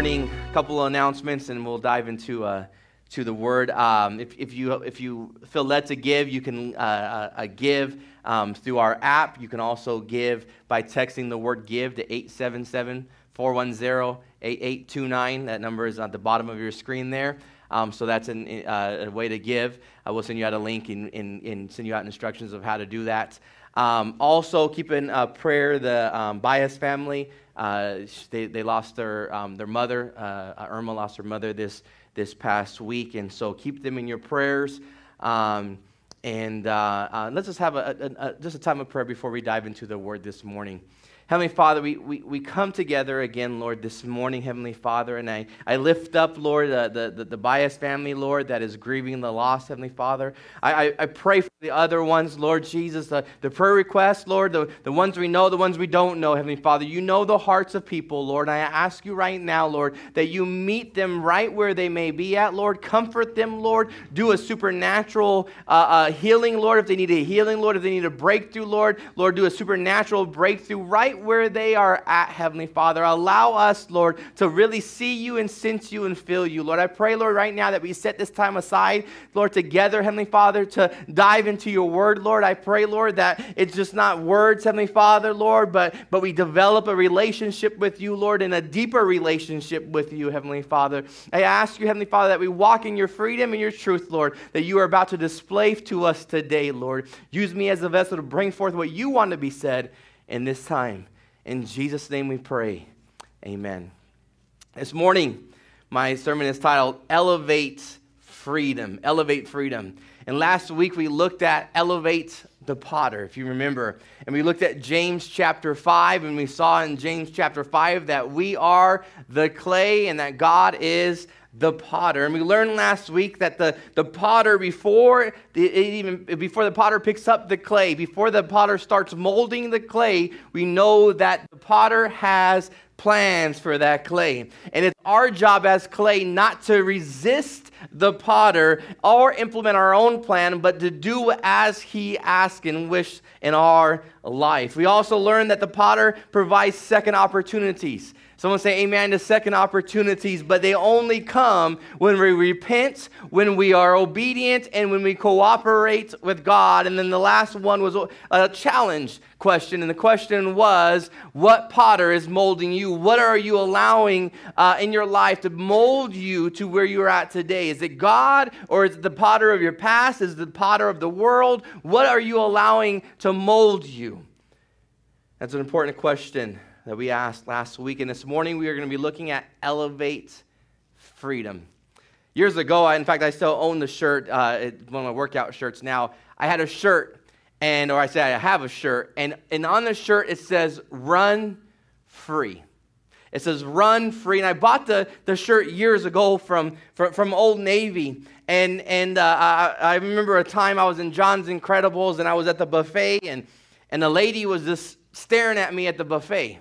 morning. A couple of announcements, and we'll dive into uh, to the word. Um, if, if, you if you feel led to give, you can uh, uh, give um, through our app. You can also give by texting the word "give" to 877 410 8829. That number is at the bottom of your screen there. Um, so that's an, uh, a way to give. I will send you out a link and, and, and, send you out instructions of how to do that. Um, also, keep in uh, prayer the um, Bias family. Uh, they, they lost their, um, their mother. Uh, Irma lost her mother this, this past week. And so keep them in your prayers. Um, and uh, uh, let's just have a, a, a, just a time of prayer before we dive into the word this morning. Heavenly Father, we, we, we come together again, Lord, this morning, Heavenly Father, and I, I lift up, Lord, the, the, the Bias family, Lord, that is grieving the loss, Heavenly Father. I, I, I pray for the other ones, Lord Jesus, the, the prayer requests, Lord, the, the ones we know, the ones we don't know, Heavenly Father. You know the hearts of people, Lord. I ask you right now, Lord, that you meet them right where they may be at, Lord. Comfort them, Lord. Do a supernatural uh, uh, healing, Lord, if they need a healing, Lord, if they need a breakthrough, Lord. Lord, do a supernatural breakthrough right where they are at, Heavenly Father. Allow us, Lord, to really see you and sense you and feel you. Lord, I pray, Lord, right now that we set this time aside, Lord, together, Heavenly Father, to dive into your word, Lord. I pray, Lord, that it's just not words, Heavenly Father, Lord, but, but we develop a relationship with you, Lord, and a deeper relationship with you, Heavenly Father. I ask you, Heavenly Father, that we walk in your freedom and your truth, Lord, that you are about to display to us today, Lord. Use me as a vessel to bring forth what you want to be said in this time. In Jesus' name we pray. Amen. This morning, my sermon is titled Elevate Freedom. Elevate Freedom. And last week we looked at Elevate the Potter, if you remember. And we looked at James chapter 5, and we saw in James chapter 5 that we are the clay and that God is the potter. And we learned last week that the, the potter, before the, even before the potter picks up the clay, before the potter starts molding the clay, we know that the potter has plans for that clay. And it's our job as clay not to resist the potter or implement our own plan, but to do as he asks and wish in our life. We also learned that the potter provides second opportunities. Someone say amen to second opportunities, but they only come when we repent, when we are obedient, and when we cooperate with God. And then the last one was a challenge question. And the question was, what potter is molding you? What are you allowing uh, in your life to mold you to where you're at today? Is it God or is it the potter of your past? Is it the potter of the world? What are you allowing to mold you? That's an important question that we asked last week. And this morning we are going to be looking at Elevate Freedom. Years ago, I, in fact, I still own the shirt, uh, it's one of my workout shirts now. I had a shirt, and or I say I have a shirt, and, and on the shirt it says "Run Free." It says "Run Free," and I bought the, the shirt years ago from, from, from Old Navy. And, and uh, I, I remember a time I was in John's Incredibles, and I was at the buffet, and, and the lady was just staring at me at the buffet.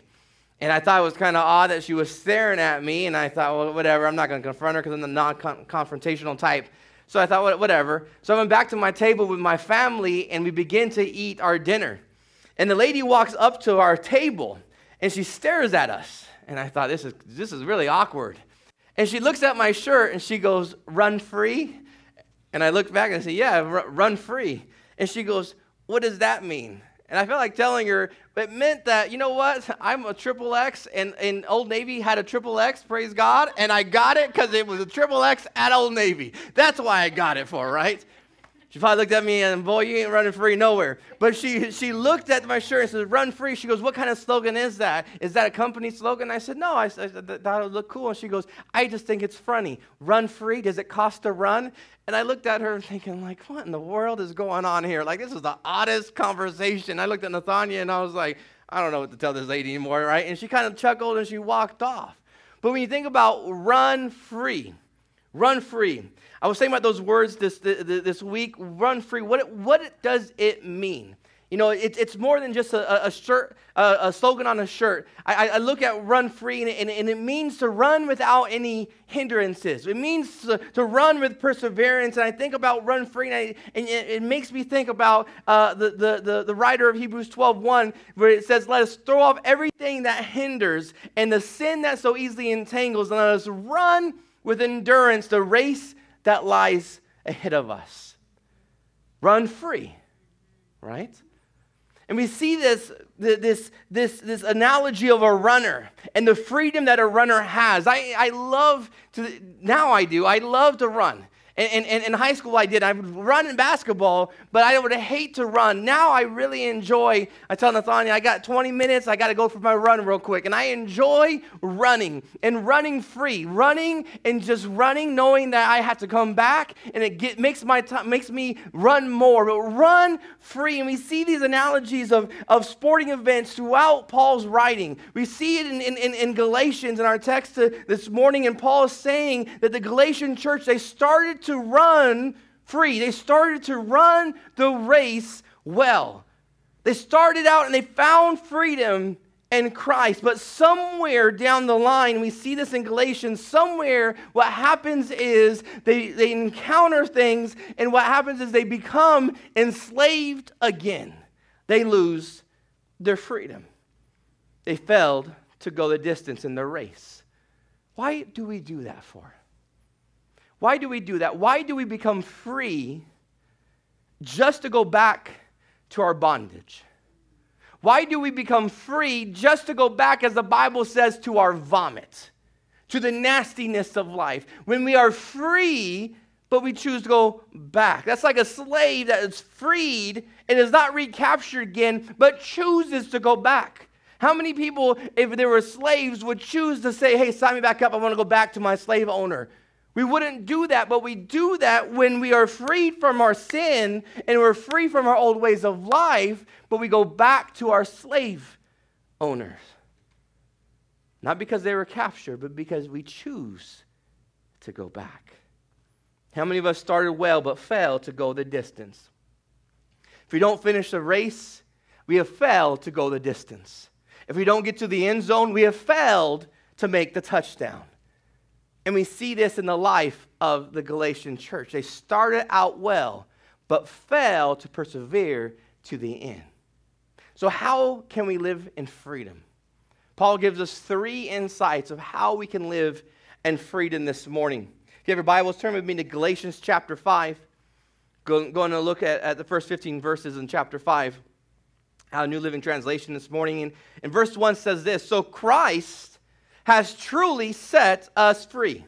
And I thought it was kind of odd that she was staring at me, and I thought, well, whatever, I'm not going to confront her because I'm the non confrontational type. So I thought, whatever. So I went back to my table with my family, and we begin to eat our dinner. And the lady walks up to our table, and she stares at us. And I thought, this is, this is really awkward. And she looks at my shirt, and she goes, run free? And I look back and I said, yeah, run free. And she goes, what does that mean? And I felt like telling her, it meant that, you know what? I'm a triple X, and, and Old Navy had a triple X, praise God, and I got it because it was a triple X at Old Navy. That's why I got it for, right? She probably looked at me and, boy, you ain't running free nowhere. But she, she looked at my shirt and said, run free. She goes, what kind of slogan is that? Is that a company slogan? I said, no. I, I thought it would look cool. And she goes, I just think it's funny. Run free? Does it cost to run? And I looked at her thinking, like, what in the world is going on here? Like, this is the oddest conversation. I looked at Nathania and I was like, I don't know what to tell this lady anymore, right? And she kind of chuckled and she walked off. But when you think about run free, run free, I was saying about those words this, this week run free. What, what does it mean? You know, it, it's more than just a, a shirt, a, a, slogan on a shirt. I, I look at run free, and, and, and, it means to run without any hindrances. It means to, to run with perseverance. And I think about run free, and, I, and it, it, makes me think about uh, the, the, the, the, writer of Hebrews 12 1, where it says, Let us throw off everything that hinders and the sin that so easily entangles, and let us run with endurance the race that lies ahead of us. Run free, right? And we see this, this, this, this analogy of a runner and the freedom that a runner has. I, I love to, now I do, I love to run. And, in high school, I did. I would run in basketball, but I would hate to run. Now I really enjoy. I tell Nathaniel, I got 20 minutes. I got to go for my run real quick. And I enjoy running and running free, running and just running, knowing that I have to come back, and it get, makes my t- makes me run more. But run free, and we see these analogies of, of sporting events throughout Paul's writing. We see it in, in, in Galatians in our text this morning, and Paul is saying that the Galatian church they started to run free. They started to run the race well. They started out and they found freedom in Christ. But somewhere down the line, we see this in Galatians, somewhere what happens is they, they encounter things, and what happens is they become enslaved again. They lose their freedom. They failed to go the distance in their race. Why do we do that for? Why do we do that? Why do we become free just to go back to our bondage? Why do we become free just to go back, as the Bible says, to our vomit, to the nastiness of life? When we are free, but we choose to go back. That's like a slave that is freed and is not recaptured again, but chooses to go back. How many people, if they were slaves, would choose to say, Hey, sign me back up, I want to go back to my slave owner? We wouldn't do that, but we do that when we are freed from our sin and we're free from our old ways of life, but we go back to our slave owners. Not because they were captured, but because we choose to go back. How many of us started well but failed to go the distance? If we don't finish the race, we have failed to go the distance. If we don't get to the end zone, we have failed to make the touchdown. And we see this in the life of the Galatian church. They started out well, but failed to persevere to the end. So, how can we live in freedom? Paul gives us three insights of how we can live in freedom this morning. If you have your Bibles, turn with me to Galatians chapter 5. Go, going to look at, at the first 15 verses in chapter 5. Our New Living Translation this morning. And, and verse 1 says this So Christ has truly set us free.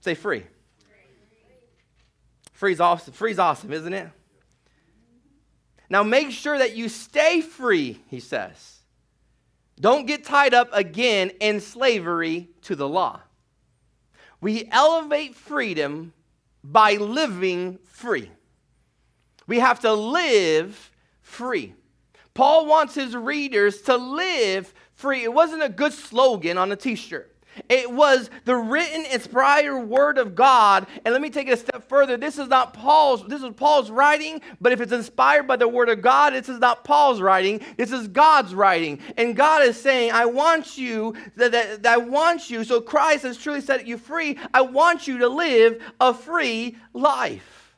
Say free. Free's awesome. Free's awesome, isn't it? Now make sure that you stay free, he says. Don't get tied up again in slavery to the law. We elevate freedom by living free. We have to live free. Paul wants his readers to live free. It wasn't a good slogan on a t shirt. It was the written, inspired word of God. And let me take it a step further. This is not Paul's, this is Paul's writing, but if it's inspired by the word of God, this is not Paul's writing. This is God's writing. And God is saying, I want you, that, that, that I want you, so Christ has truly set you free. I want you to live a free life.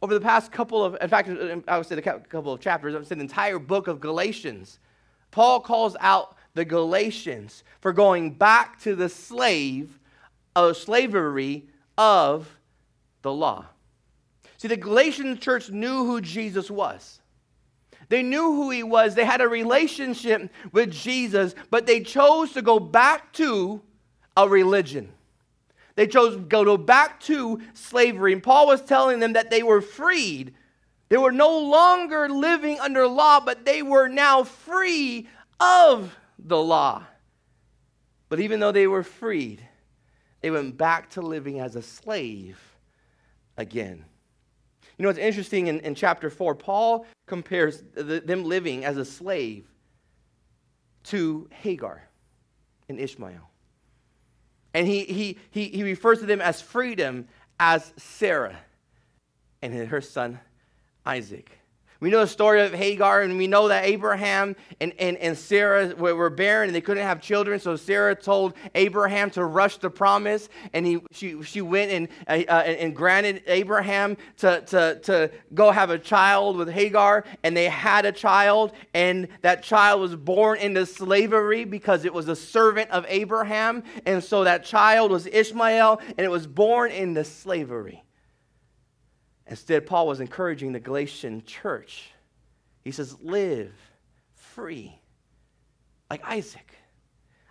Over the past couple of, in fact, I would say the couple of chapters, I would say the entire book of Galatians Paul calls out the Galatians for going back to the slave of slavery of the law. See, the Galatian church knew who Jesus was. They knew who he was. They had a relationship with Jesus, but they chose to go back to a religion. They chose to go back to slavery. And Paul was telling them that they were freed they were no longer living under law, but they were now free of the law. But even though they were freed, they went back to living as a slave again. You know, it's interesting in, in chapter 4, Paul compares the, them living as a slave to Hagar and Ishmael. And he, he, he, he refers to them as freedom as Sarah and her son Isaac. We know the story of Hagar, and we know that Abraham and, and, and Sarah were barren and they couldn't have children. So Sarah told Abraham to rush the promise, and he, she, she went and, uh, uh and granted Abraham to, to, to go have a child with Hagar, and they had a child, and that child was born into slavery because it was a servant of Abraham. And so that child was Ishmael, and it was born into slavery. Instead, Paul was encouraging the Galatian church. He says, Live free, like Isaac.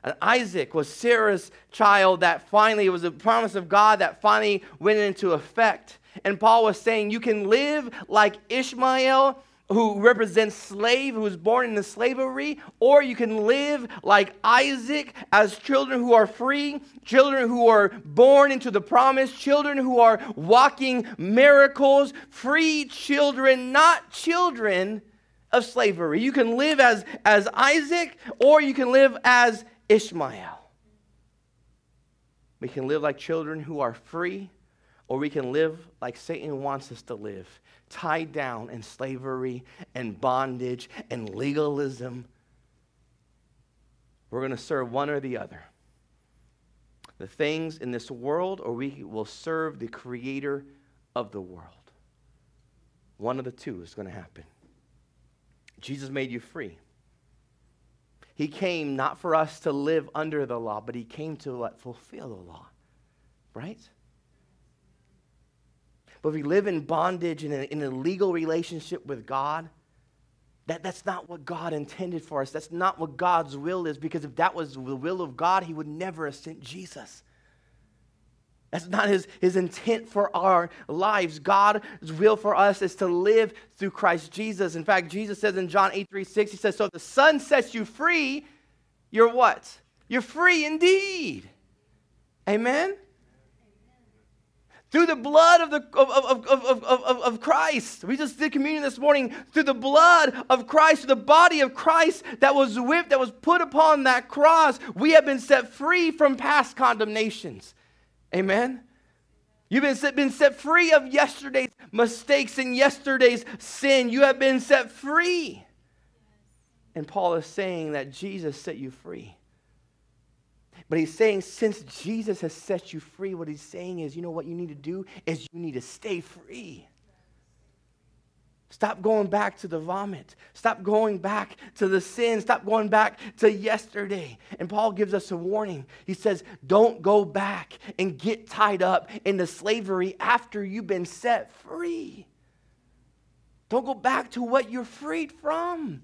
And Isaac was Sarah's child that finally it was a promise of God that finally went into effect. And Paul was saying, You can live like Ishmael who represents slave, who was born into slavery, or you can live like Isaac as children who are free, children who are born into the promise, children who are walking miracles, free children, not children of slavery. You can live as, as Isaac, or you can live as Ishmael. We can live like children who are free, or we can live like Satan wants us to live tied down in slavery and bondage and legalism. We're going to serve one or the other. The things in this world, or we will serve the creator of the world. One of the two is going to happen. Jesus made you free. He came not for us to live under the law, but he came to what? Fulfill the law. Right? But if we live in bondage and in, a legal relationship with God, that, that's not what God intended for us. That's not what God's will is, because if that was the will of God, He would never have sent Jesus. That's not his, his intent for our lives. God's will for us is to live through Christ Jesus. In fact, Jesus says in John 8 3 6, He says, So if the Son sets you free, you're what? You're free indeed. Amen? Through the blood of, the, of, of, of, of, Christ. We just did communion this morning. Through the blood of Christ, through the body of Christ that was whipped, that was put upon that cross, we have been set free from past condemnations. Amen? You've been set, been set free of yesterday's mistakes and yesterday's sin. You have been set free. And Paul is saying that Jesus set you free. But he's saying, since Jesus has set you free, what he's saying is, you know what you need to do is you need to stay free. Stop going back to the vomit. Stop going back to the sin. Stop going back to yesterday. And Paul gives us a warning. He says, Don't go back and get tied up into slavery after you've been set free. Don't go back to what you're freed from.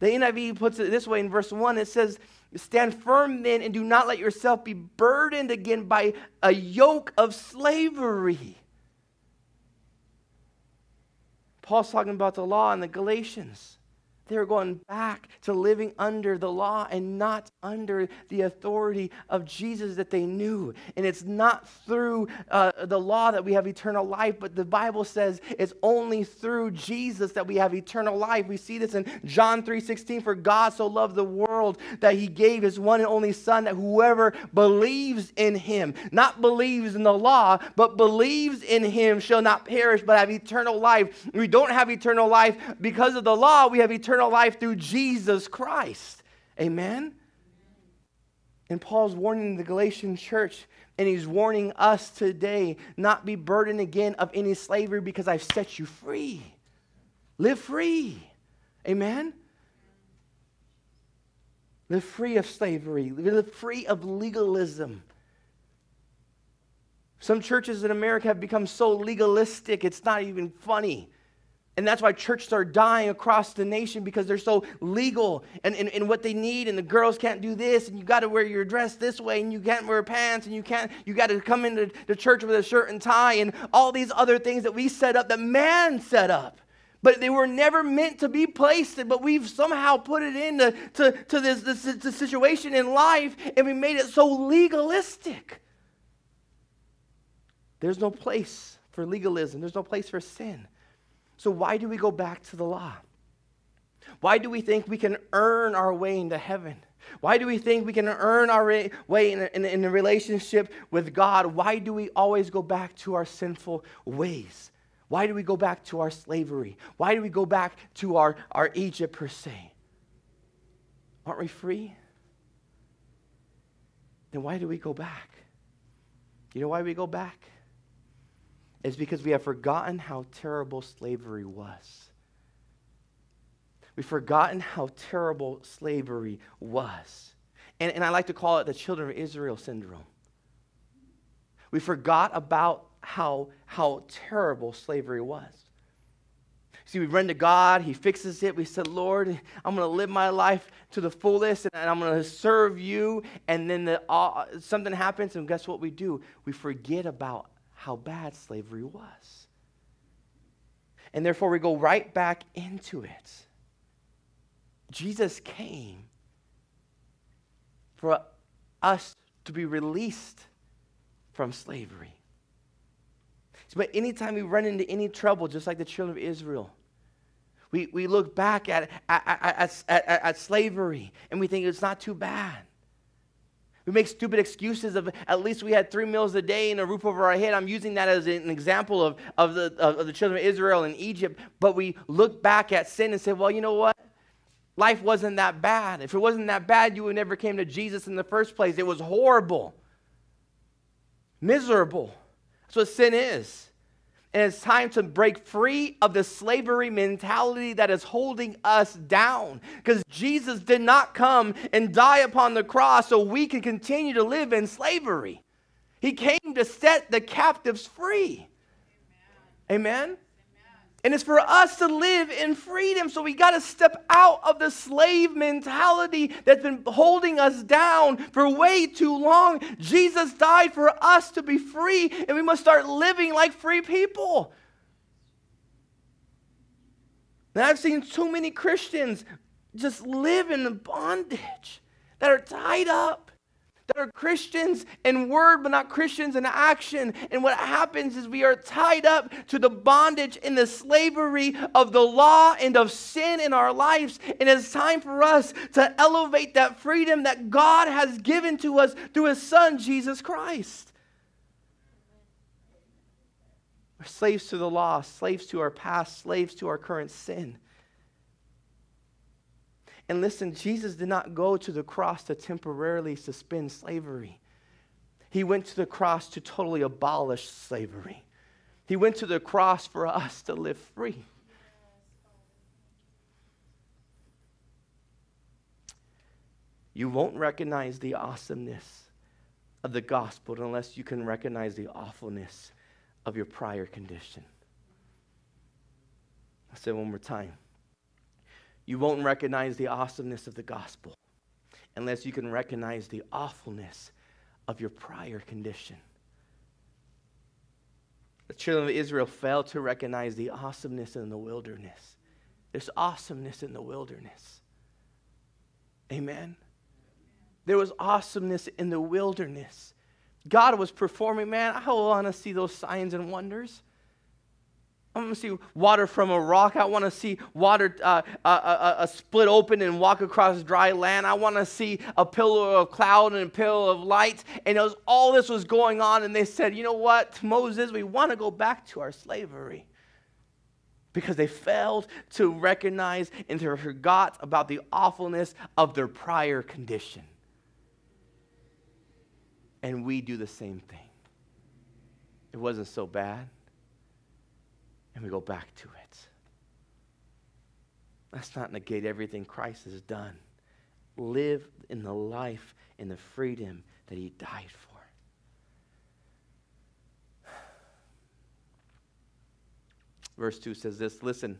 The NIV puts it this way in verse 1 it says, Stand firm then and do not let yourself be burdened again by a yoke of slavery. Paul's talking about the law in the Galatians. They were going back to living under the law and not under the authority of Jesus that they knew. And it's not through uh, the law that we have eternal life, but the Bible says it's only through Jesus that we have eternal life. We see this in John 3:16 for God so loved the world that he gave his one and only son that whoever believes in him, not believes in the law, but believes in him shall not perish but have eternal life. We don't have eternal life because of the law, we have eternal eternal life through Jesus Christ. Amen? And Paul's warning the Galatian church, and he's warning us today not be burdened again of any slavery because I've set you free. Live free. Amen? Live free of slavery, live free of legalism. Some churches in America have become so legalistic, it's not even funny. And that's why churches are dying across the nation because they're so legal and, and, and what they need. And the girls can't do this, and you got to wear your dress this way, and you can't wear pants, and you can't, you got to come into the church with a shirt and tie, and all these other things that we set up that man set up. But they were never meant to be placed, but we've somehow put it into to, to this, this, this situation in life, and we made it so legalistic. There's no place for legalism, there's no place for sin. So, why do we go back to the law? Why do we think we can earn our way into heaven? Why do we think we can earn our way in a, in, a, in a, relationship with God? Why do we always go back to our sinful ways? Why do we go back to our slavery? Why do we go back to our, our Egypt per se? Aren't we free? Then why do we go back? You know why we go back? It's because we have forgotten how terrible slavery was. We've forgotten how terrible slavery was. And, and I like to call it the children of Israel syndrome. We forgot about how, how terrible slavery was. See, we run to God, He fixes it. We said, Lord, I'm going to live my life to the fullest and I'm going to serve you. And then the, uh, something happens, and guess what we do? We forget about how bad slavery was. And therefore, we go right back into it. Jesus came for us to be released from slavery. But anytime we run into any trouble, just like the children of Israel, we, we look back at, at, at, at, at slavery and we think it's not too bad. We make stupid excuses of at least we had three meals a day and a roof over our head. I'm using that as an example of, of, the, of the children of Israel in Egypt. But we look back at sin and say, well, you know what? Life wasn't that bad. If it wasn't that bad, you would never came to Jesus in the first place. It was horrible, miserable. That's what sin is. And it's time to break free of the slavery mentality that is holding us down. Because Jesus did not come and die upon the cross so we can continue to live in slavery. He came to set the captives free. Amen? Amen? And it's for us to live in freedom. So we got to step out of the slave mentality that's been holding us down for way too long. Jesus died for us to be free, and we must start living like free people. And I've seen too many Christians just live in bondage that are tied up that are Christians in word, but not Christians in action. And what happens is we are tied up to the bondage and the slavery of the law and of sin in our lives. And it's time for us to elevate that freedom that God has given to us through His Son, Jesus Christ. We're slaves to the law, slaves to our past, slaves to our current sin. And listen, Jesus did not go to the cross to temporarily suspend slavery. He went to the cross to totally abolish slavery. He went to the cross for us to live free. You won't recognize the awesomeness of the gospel unless you can recognize the awfulness of your prior condition. I said one more time you won't recognize the awesomeness of the gospel unless you can recognize the awfulness of your prior condition. The children of Israel failed to recognize the awesomeness in the wilderness. There's awesomeness in the wilderness. Amen. There was awesomeness in the wilderness. God was performing, man, I want to see those signs and wonders. I want to see water from a rock. I want to see water uh, uh, uh, uh, split open and walk across dry land. I want to see a pillar of cloud and a pillar of light. And was, all this was going on. And they said, you know what, Moses, we want to go back to our slavery. Because they failed to recognize and they forgot about the awfulness of their prior condition. And we do the same thing. It wasn't so bad and we go back to it. Let's not negate everything Christ has done. Live in the life and the freedom that he died for. Verse 2 says this Listen,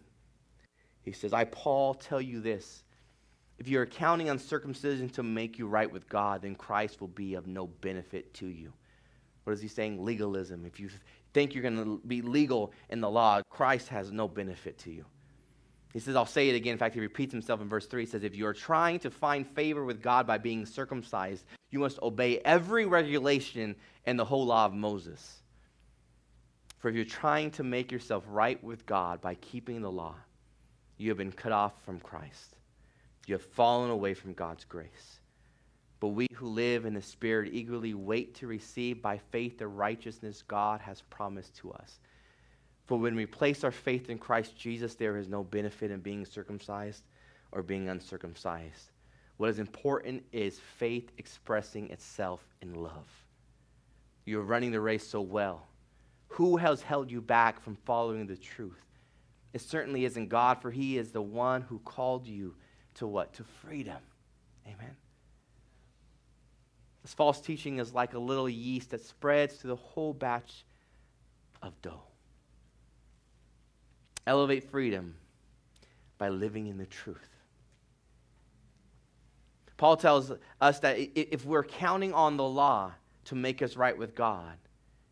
he says, I, Paul, tell you this. If you're counting on circumcision to make you right with God, then Christ will be of no benefit to you. What is he saying? Legalism. If you, think you're going to be legal in the law, Christ has no benefit to you. He says, I'll say it again. In fact, he repeats himself in verse 3. He says, If you are trying to find favor with God by being circumcised, you must obey every regulation in the whole law of Moses. For if you're trying to make yourself right with God by keeping the law, you have been cut off from Christ. You have fallen away from God's grace. But we who live in the Spirit eagerly wait to receive by faith the righteousness God has promised to us. For when we place our faith in Christ Jesus, there is no benefit in being circumcised or being uncircumcised. What is important is faith expressing itself in love. You're running the race so well. Who has held you back from following the truth? It certainly isn't God, for He is the one who called you to what? To freedom. Amen. This false teaching is like a little yeast that spreads to the whole batch of dough. Elevate freedom by living in the truth. Paul tells us that if we're counting on the law to make us right with God,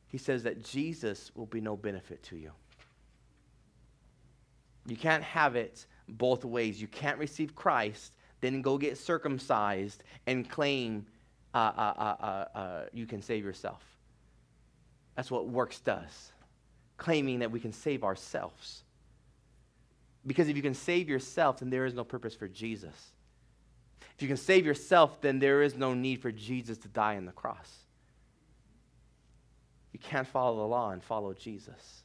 he says that Jesus will be no benefit to you. You can't have it both ways. You can't receive Christ, then go get circumcised and claim uh, uh, uh, uh, uh you can save yourself. That's what works does, claiming that we can save ourselves. Because if you can save yourself, then there is no purpose for Jesus. If you can save yourself, then there is no need for Jesus to die on the cross. You can't follow the law and follow Jesus.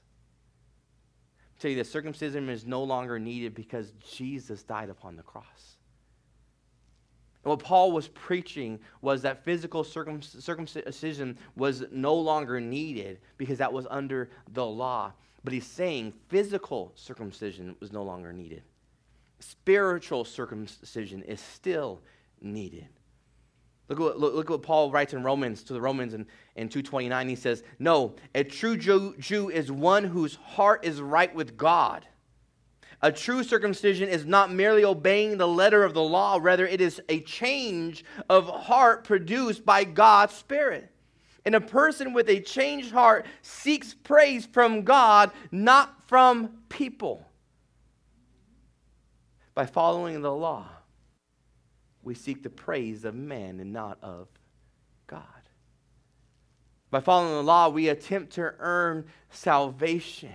I tell you that circumcision is no longer needed because Jesus died upon the cross. And what Paul was preaching was that physical circumcision was no longer needed because that was under the law. But he's saying physical circumcision was no longer needed. Spiritual circumcision is still needed. Look what, look, look what Paul writes in Romans to the Romans in, in 229. He says, No, a true Jew, Jew is one whose heart is right with God. A true circumcision is not merely obeying the letter of the law, rather, it is a change of heart produced by God's Spirit. And a person with a changed heart seeks praise from God, not from people. By following the law, we seek the praise of man and not of God. By following the law, we attempt to earn salvation.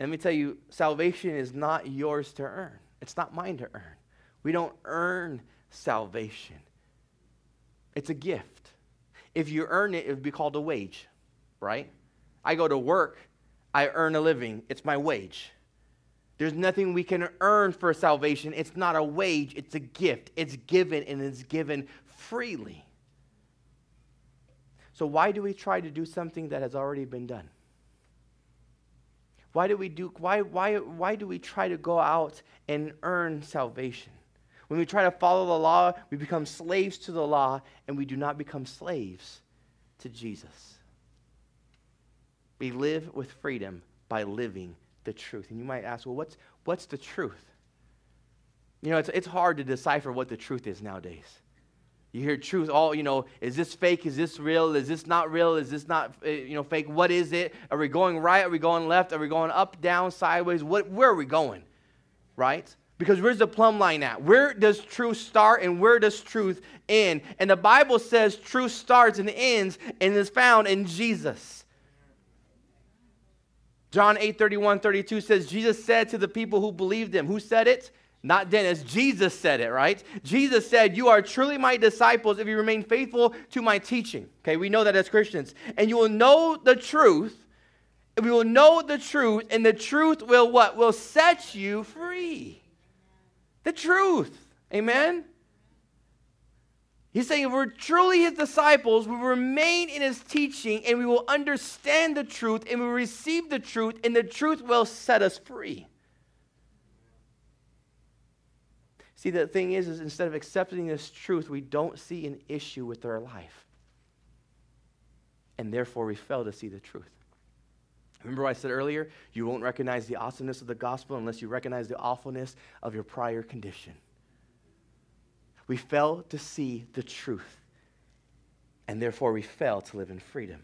Let me tell you, salvation is not yours to earn, it's not mine to earn. We don't earn salvation, it's a gift. If you earn it, it would be called a wage, right? I go to work, I earn a living, it's my wage. There's nothing we can earn for salvation. It's not a wage, it's a gift. It's given and it's given freely. So, why do we try to do something that has already been done? Why do we do why why why do we try to go out and earn salvation? When we try to follow the law, we become slaves to the law and we do not become slaves to Jesus. We live with freedom by living the truth. And you might ask, well, what's, what's the truth? You know, it's, it's hard to decipher what the truth is nowadays. You hear truth, all, you know, is this fake? Is this real? Is this not real? Is this not, eh, you know, fake? What is it? Are we going right? Are we going left? Are we going up, down, sideways? What, where are we going? Right? Because where's the plumb line at? Where does truth start and where does truth end? And the Bible says truth starts and ends and is found in Jesus. John 8 31, 32 says, Jesus said to the people who believed him, who said it? Not Dennis. Jesus said it, right? Jesus said, You are truly my disciples if you remain faithful to my teaching. Okay, we know that as Christians. And you will know the truth. We will know the truth, and the truth will what? Will set you free the truth. Amen? He's saying if we're truly his disciples, we remain in his teaching and we will understand the truth and we will receive the truth, and the truth will set us free. See, the thing is, is instead of accepting this truth, we don't see an issue with our life. And therefore, we fail to see the truth. Remember what I said earlier? You won't recognize the awesomeness of the gospel unless you recognize the awfulness of your prior condition. We fail to see the truth, and therefore we fail to live in freedom.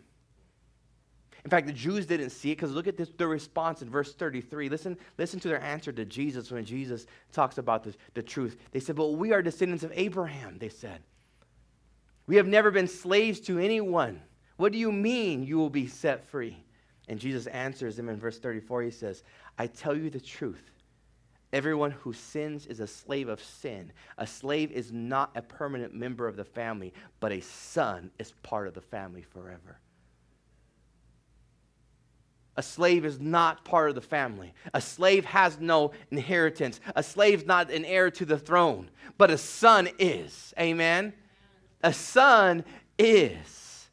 In fact, the Jews didn't see it because look at this, their response in verse 33. Listen, listen to their answer to Jesus when Jesus talks about the, the truth. They said, But we are descendants of Abraham, they said. We have never been slaves to anyone. What do you mean you will be set free? And Jesus answers them in verse 34. He says, I tell you the truth. Everyone who sins is a slave of sin. A slave is not a permanent member of the family, but a son is part of the family forever. A slave is not part of the family. A slave has no inheritance. A slave's not an heir to the throne, but a son is. Amen? A son is.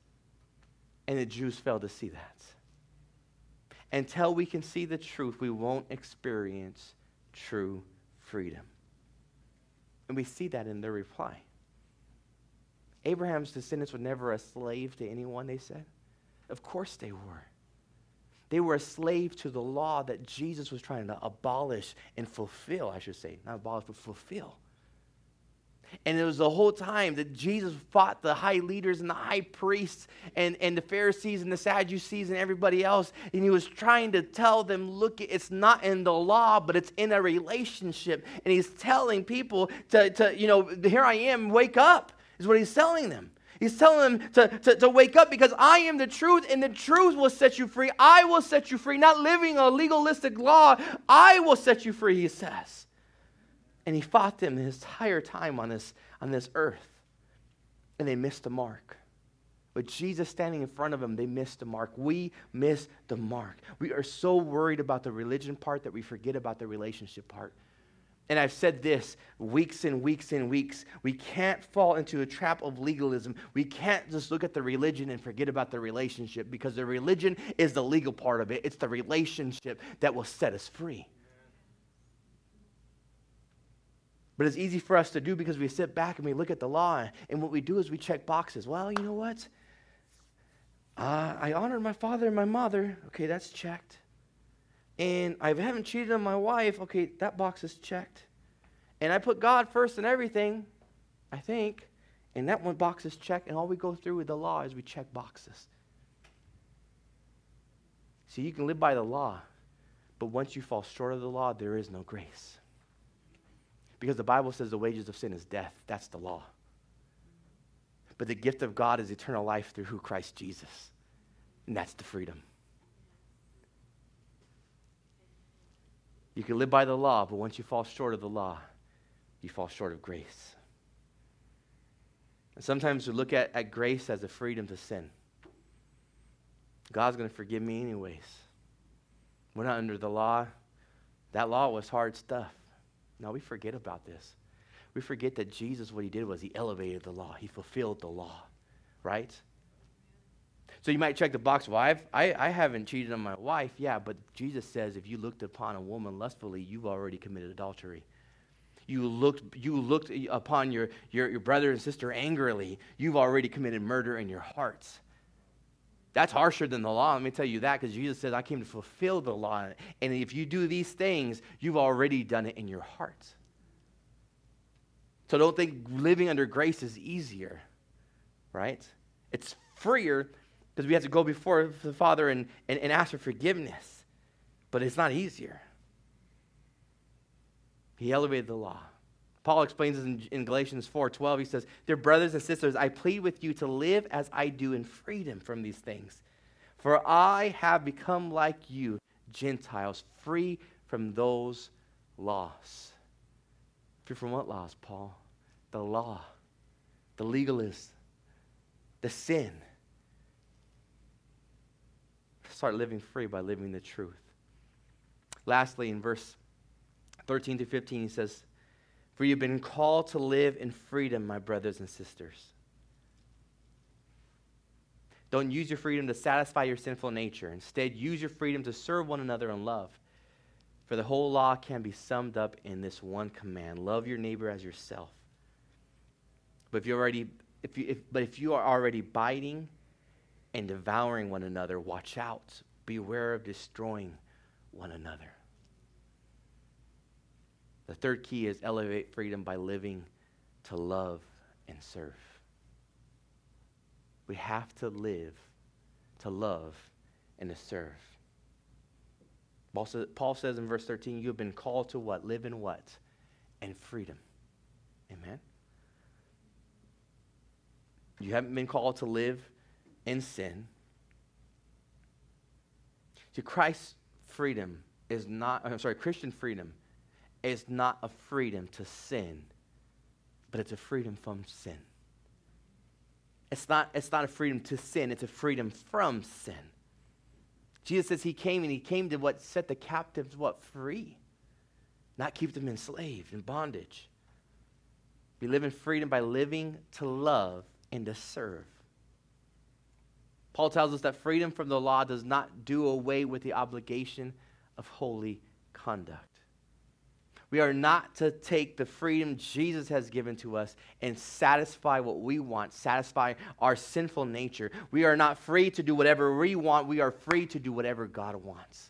And the Jews failed to see that. Until we can see the truth, we won't experience true freedom. And we see that in their reply. Abraham's descendants were never a slave to anyone, they said. Of course they were. They were a slave to the law that Jesus was trying to abolish and fulfill, I should say. Not abolish, but fulfill. And it was the whole time that Jesus fought the high leaders and the high priests and, and the Pharisees and the Sadducees and everybody else. And he was trying to tell them, look, it's not in the law, but it's in a relationship. And he's telling people to, to you know, here I am, wake up, is what he's telling them. He's telling them to, to, to, wake up because I am the truth and the truth will set you free. I will set you free. Not living a legalistic law, I will set you free, he says. And he fought them his entire time on this, on this earth. And they missed the mark. But Jesus standing in front of them, they missed the mark. We miss the mark. We are so worried about the religion part that we forget about the relationship part. And I've said this weeks and weeks and weeks. We can't fall into a trap of legalism. We can't just look at the religion and forget about the relationship because the religion is the legal part of it. It's the relationship that will set us free. But it's easy for us to do because we sit back and we look at the law, and what we do is we check boxes. Well, you know what? Uh, I honored my father and my mother. Okay, that's checked and I haven't cheated on my wife, okay, that box is checked. And I put God first in everything, I think, and that one box is checked, and all we go through with the law is we check boxes. See, you can live by the law, but once you fall short of the law, there is no grace. Because the Bible says the wages of sin is death. That's the law. But the gift of God is eternal life through who Christ Jesus. And that's the freedom. You can live by the law, but once you fall short of the law, you fall short of grace. And sometimes we look at, at grace as a freedom to sin. God's going to forgive me anyways. We're not under the law. That law was hard stuff. Now we forget about this. We forget that Jesus, what he did was he elevated the law, he fulfilled the law, right? So you might check the box, well, I've, I, I haven't cheated on my wife. Yeah, but Jesus says if you looked upon a woman lustfully, you've already committed adultery. You looked, you looked upon your, your, your brother and sister angrily, you've already committed murder in your hearts. That's harsher than the law. Let me tell you that because Jesus says, I came to fulfill the law. And if you do these things, you've already done it in your hearts. So don't think living under grace is easier, right? It's freer because we have to go before the Father and, and, and ask for forgiveness. But it's not easier. He elevated the law. Paul explains this in, in Galatians 4:12. He says, "Dear brothers and sisters, I plead with you to live as I do in freedom from these things. For I have become like you, Gentiles, free from those laws." Free from what laws, Paul? The law, the legalist, the sin start living free by living the truth. Lastly, in verse 13 to 15, he says, For you've been called to live in freedom, my brothers and sisters. Don't use your freedom to satisfy your sinful nature. Instead, use your freedom to serve one another in love. For the whole law can be summed up in this one command love your neighbor as yourself. But if you already if you, if, but if you are already biting and devouring one another, watch out. Beware of destroying one another. The third key is elevate freedom by living to love and serve. We have to live to love and to serve. Paul says in verse 13, you have been called to what? Live in what? In freedom. Amen. You haven't been called to live in sin. See, Christ's freedom is not, I'm sorry, Christian freedom is not a freedom to sin, but it's a freedom from sin. It's not, it's not a freedom to sin, it's a freedom from sin. Jesus says he came and he came to what set the captives what free, not keep them enslaved in bondage. We live in freedom by living to love and to serve. Paul tells us that freedom from the law does not do away with the obligation of holy conduct. We are not to take the freedom Jesus has given to us and satisfy what we want, satisfy our sinful nature. We are not free to do whatever we want. We are free to do whatever God wants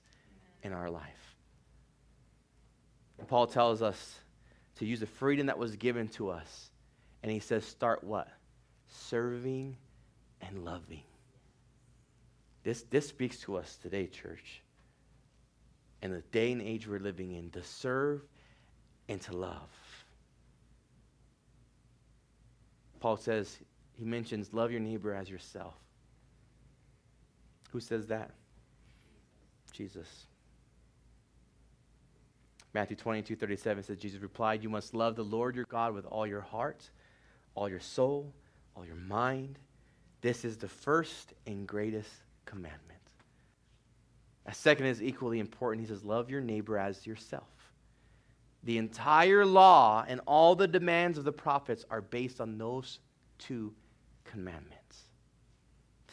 in our life. And Paul tells us to use the freedom that was given to us. And he says, start what? Serving and loving. This, this speaks to us today, church. In the day and age we're living in, to serve and to love. Paul says, he mentions, love your neighbor as yourself. Who says that? Jesus. Matthew 22, 37 says, Jesus replied, You must love the Lord your God with all your heart, all your soul, all your mind. This is the first and greatest commandment. A second is equally important. He says, Love your neighbor as yourself. The entire law and all the demands of the prophets are based on those two commandments.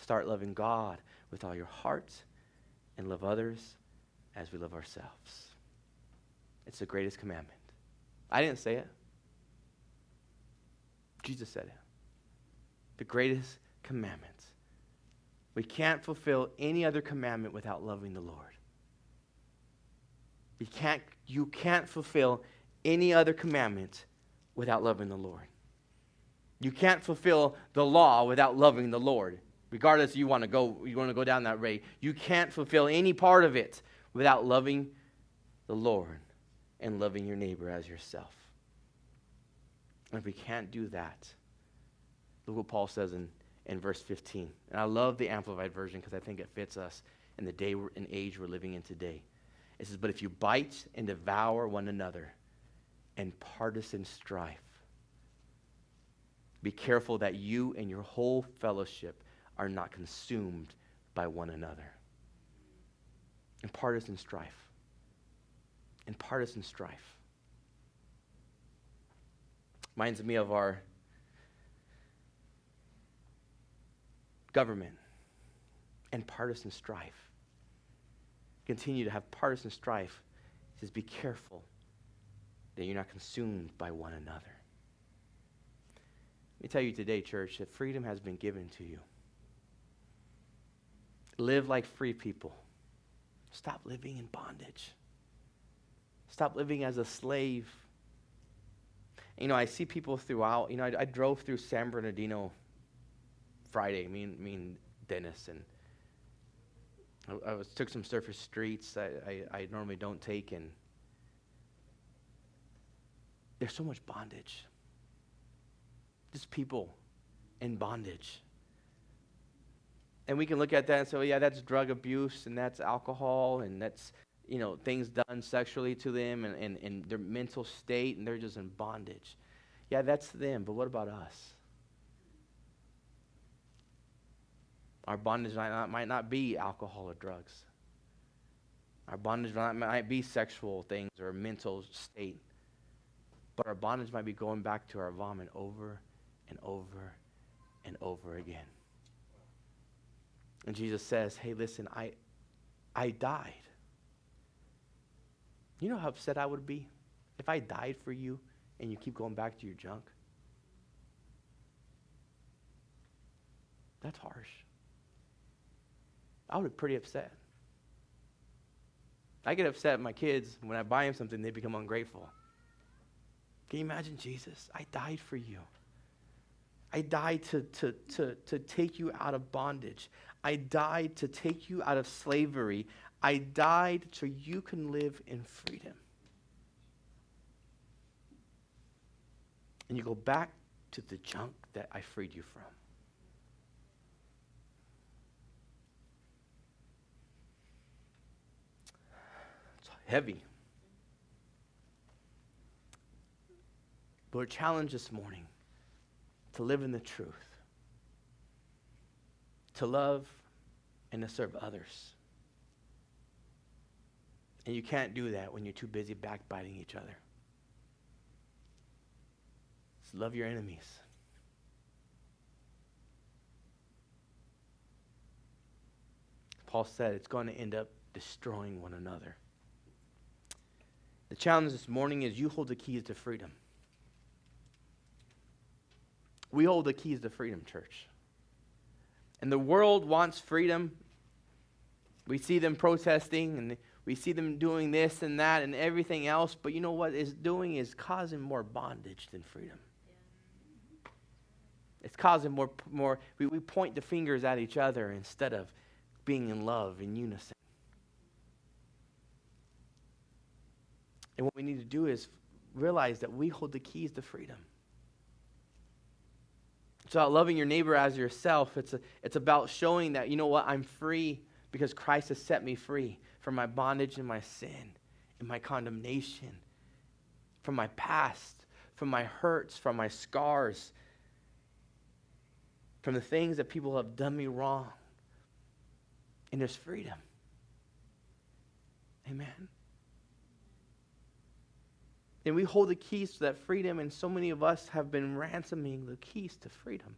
Start loving God with all your heart and love others as we love ourselves. It's the greatest commandment. I didn't say it. Jesus said it. The greatest commandment. We can't fulfill any other commandment without loving the Lord. You can't, you can't fulfill any other commandment without loving the Lord. You can't fulfill the law without loving the Lord. Regardless you want to go you want to go down that way. You can't fulfill any part of it without loving the Lord and loving your neighbor as yourself. And if we can't do that, look what Paul says in, in verse 15. And I love the Amplified Version because I think it fits us in the day and age we're living in today. It says, But if you bite and devour one another and partisan strife, be careful that you and your whole fellowship are not consumed by one another. And partisan strife. And partisan strife. Reminds me of our government and partisan strife continue to have partisan strife, he says, be careful that you're not consumed by one another. Let me tell you today, church, that freedom has been given to you. Live like free people. Stop living in bondage. Stop living as a slave. You know, I see people throughout. You know, I, I drove through San Bernardino Friday, me and, me and Dennis, and I, I was, took some surface streets I, I, I normally don't take, and there's so much bondage. Just people in bondage. And we can look at that and say, well, yeah, that's drug abuse and that's alcohol and that's, you know, things done sexually to them and, and, and their mental state and they're just in bondage. Yeah, that's them, but what about us? Our bondage might not, might not be alcohol or drugs. Our bondage might, might be sexual things or mental state. But our bondage might be going back to our vomit over and over and over again. And Jesus says, Hey, listen, I, I died. You know how upset I would be if I died for you and you keep going back to your junk? That's harsh. I would be pretty upset. I get upset at my kids when I buy them something, they become ungrateful. Can you imagine Jesus? I died for you. I died to, to, to, to take you out of bondage. I died to take you out of slavery. I died so you can live in freedom. And you go back to the junk that I freed you from. Heavy. But we're challenged this morning to live in the truth, to love and to serve others. And you can't do that when you're too busy backbiting each other. Just love your enemies. Paul said it's going to end up destroying one another. The challenge this morning is you hold the keys to freedom. We hold the keys to freedom, church. And the world wants freedom. We see them protesting and we see them doing this and that and everything else, but you know what it's doing is causing more bondage than freedom. It's causing more, more we, we point the fingers at each other instead of being in love in unison. And what we need to do is realize that we hold the keys to freedom. It's about loving your neighbor as yourself. It's, a, it's about showing that, you know what, I'm free because Christ has set me free from my bondage and my sin and my condemnation, from my past, from my hurts, from my scars, from the things that people have done me wrong. And there's freedom. Amen. And we hold the keys to that freedom, and so many of us have been ransoming the keys to freedom.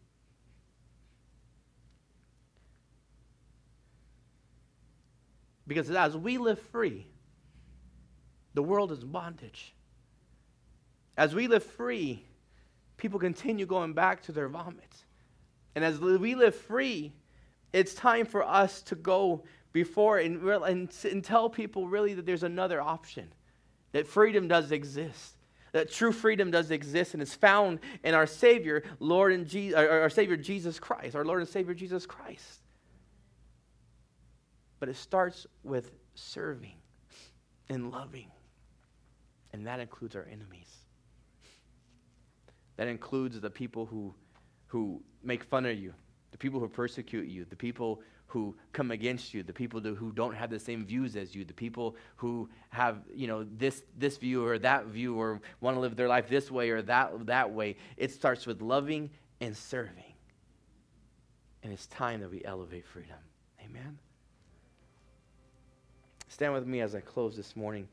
Because as we live free, the world is bondage. As we live free, people continue going back to their vomit. And as we live free, it's time for us to go before and, and, and tell people really that there's another option, that freedom does exist that true freedom does exist and is found in our Savior, Lord and Je- our Savior Jesus Christ, our Lord and Savior Jesus Christ. But it starts with serving and loving. And that includes our enemies. That includes the people who, who make fun of you, the people who persecute you, the people who come against you, the people who don't have the same views as you, the people who have, you know, this, this view or that view or want to live their life this way or that, that way. It starts with loving and serving. And it's time that we elevate freedom. Amen. Stand with me as I close this morning.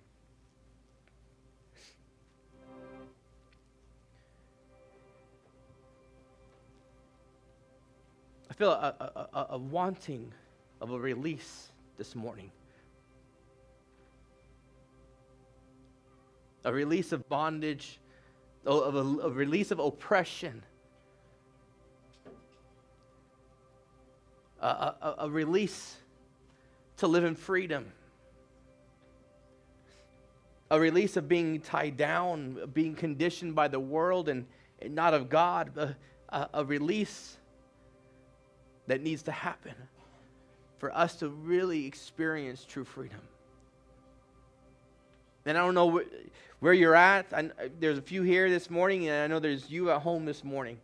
I feel a, a, a, a, wanting of a release this morning. A release of bondage, of a, a release of oppression. A, a release to live in freedom a release of being tied down, being conditioned by the world and, and not of God, a, a, a release that needs to happen for us to really experience true freedom. And I don't know wh- where you're at. I, uh, there's a few here this morning, and I know there's you at home this morning.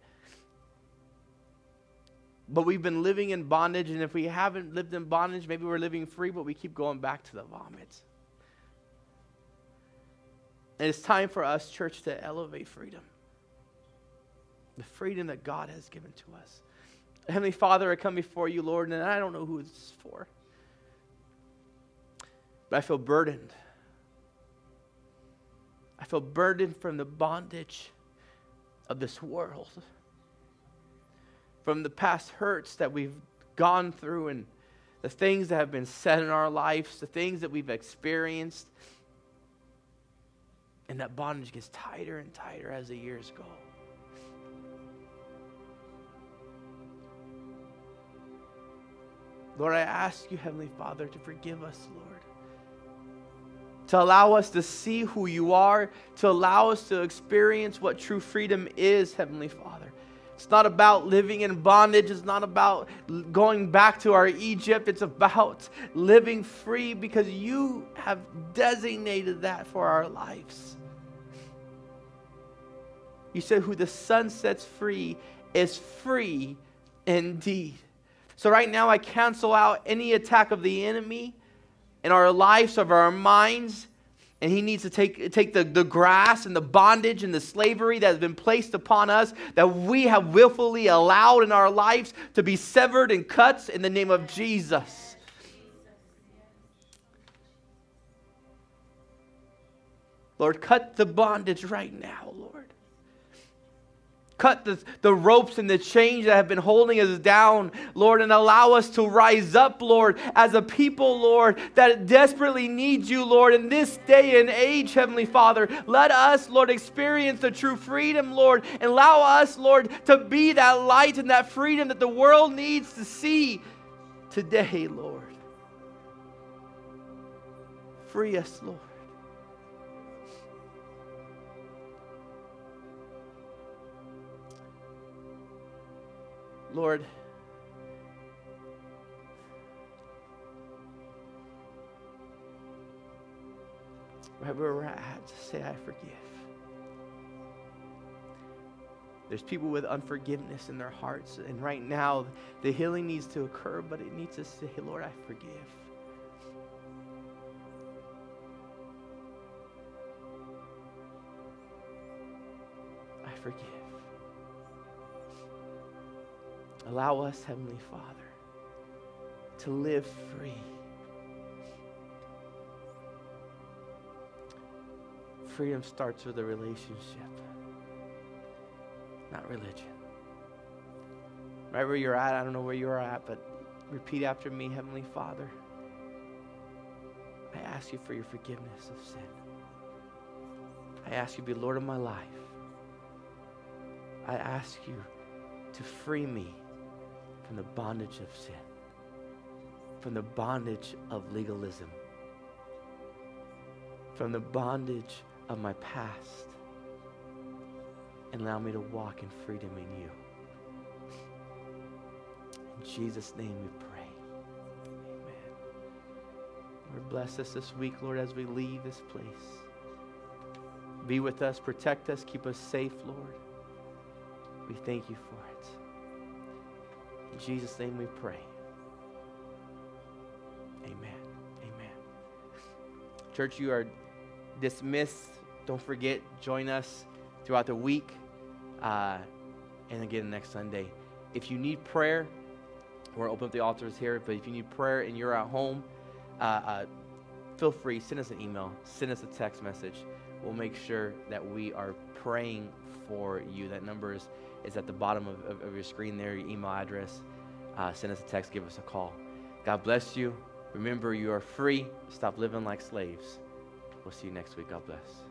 But we've been living in bondage, and if we haven't lived in bondage, maybe we're living free, but we keep going back to the vomit. And it's time for us, church, to elevate freedom. The freedom that God has given to us. Heavenly Father, I come before you, Lord, and I don't know who it's for. But I feel burdened. I feel burdened from the bondage of this world, from the past hurts that we've gone through, and the things that have been said in our lives, the things that we've experienced. And that bondage gets tighter and tighter as the years go. Lord, I ask you, Heavenly Father, to forgive us, Lord. To allow us to see who you are, to allow us to experience what true freedom is, Heavenly Father. It's not about living in bondage. It's not about going back to our Egypt. It's about living free because you have designated that for our lives. You said, Who the Son sets free is free indeed. So, right now, I cancel out any attack of the enemy in our lives, of our minds. And he needs to take, take the, the grass and the bondage and the slavery that has been placed upon us, that we have willfully allowed in our lives to be severed and cut in the name of Jesus. Lord, cut the bondage right now, Lord. Cut the, the ropes and the chains that have been holding us down, Lord, and allow us to rise up, Lord, as a people, Lord, that desperately needs you, Lord, in this day and age, Heavenly Father. Let us, Lord, experience the true freedom, Lord, and allow us, Lord, to be that light and that freedom that the world needs to see today, Lord. Free us, Lord. Lord, right where we're at, say, I forgive. There's people with unforgiveness in their hearts, and right now the healing needs to occur, but it needs to say, Lord, I forgive. I forgive. Allow us, Heavenly Father, to live free. Freedom starts with a relationship, not religion. Right where you're at, I don't know where you're at, but repeat after me, Heavenly Father. I ask you for your forgiveness of sin. I ask you to be Lord of my life. I ask you to free me from the bondage of sin, from the bondage of legalism, from the bondage of my past, and allow me to walk in freedom in you. In Jesus' name we pray. Amen. Lord, bless us this week, Lord, as we leave this place. Be with us, protect us, keep us safe, Lord. We thank you for it. In Jesus' name we pray. Amen. Amen. Church, you are dismissed. Don't forget, join us throughout the week uh, and again next Sunday. If you need prayer, we're open up the altars here, but if you need prayer and you're at home, uh, uh, feel free, send us an email, send us a text message. We'll make sure that we are praying for you. That number is is at the bottom of, of, of your screen there, your email address. Uh, send us a text, give us a call. God bless you. Remember, you are free. Stop living like slaves. We'll see you next week. God bless.